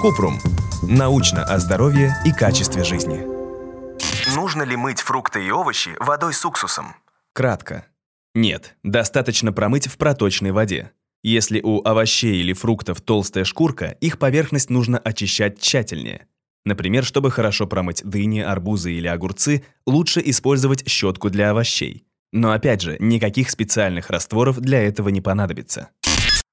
Купрум. Научно о здоровье и качестве жизни. Нужно ли мыть фрукты и овощи водой с уксусом? Кратко. Нет, достаточно промыть в проточной воде. Если у овощей или фруктов толстая шкурка, их поверхность нужно очищать тщательнее. Например, чтобы хорошо промыть дыни, арбузы или огурцы, лучше использовать щетку для овощей. Но опять же, никаких специальных растворов для этого не понадобится.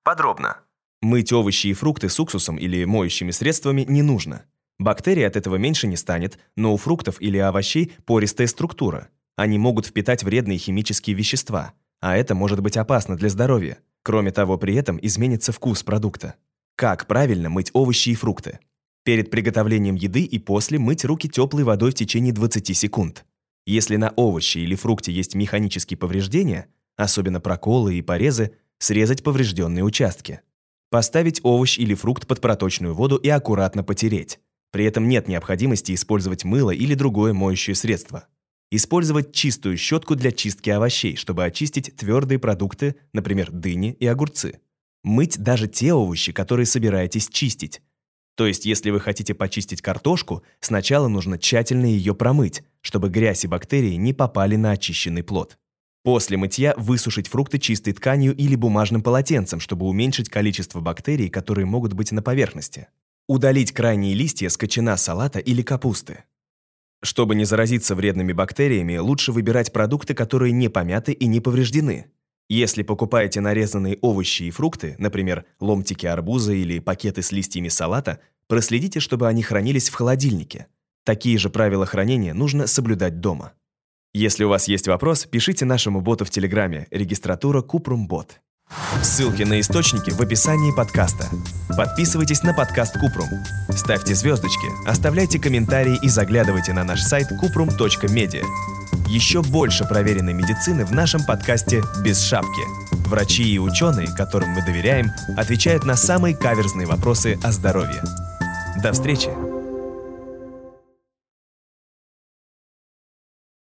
Подробно. Мыть овощи и фрукты с уксусом или моющими средствами не нужно. Бактерий от этого меньше не станет, но у фруктов или овощей пористая структура. Они могут впитать вредные химические вещества, а это может быть опасно для здоровья. Кроме того, при этом изменится вкус продукта. Как правильно мыть овощи и фрукты? Перед приготовлением еды и после мыть руки теплой водой в течение 20 секунд. Если на овощи или фрукте есть механические повреждения, особенно проколы и порезы, срезать поврежденные участки. Поставить овощ или фрукт под проточную воду и аккуратно потереть. При этом нет необходимости использовать мыло или другое моющее средство. Использовать чистую щетку для чистки овощей, чтобы очистить твердые продукты, например, дыни и огурцы. Мыть даже те овощи, которые собираетесь чистить. То есть, если вы хотите почистить картошку, сначала нужно тщательно ее промыть, чтобы грязь и бактерии не попали на очищенный плод. После мытья высушить фрукты чистой тканью или бумажным полотенцем, чтобы уменьшить количество бактерий, которые могут быть на поверхности. Удалить крайние листья с кочана салата или капусты. Чтобы не заразиться вредными бактериями, лучше выбирать продукты, которые не помяты и не повреждены. Если покупаете нарезанные овощи и фрукты, например, ломтики арбуза или пакеты с листьями салата, проследите, чтобы они хранились в холодильнике. Такие же правила хранения нужно соблюдать дома. Если у вас есть вопрос, пишите нашему боту в Телеграме, регистратура Купрумбот. Ссылки на источники в описании подкаста. Подписывайтесь на подкаст Купрум. Ставьте звездочки, оставляйте комментарии и заглядывайте на наш сайт kuprum.media. Еще больше проверенной медицины в нашем подкасте «Без шапки». Врачи и ученые, которым мы доверяем, отвечают на самые каверзные вопросы о здоровье. До встречи!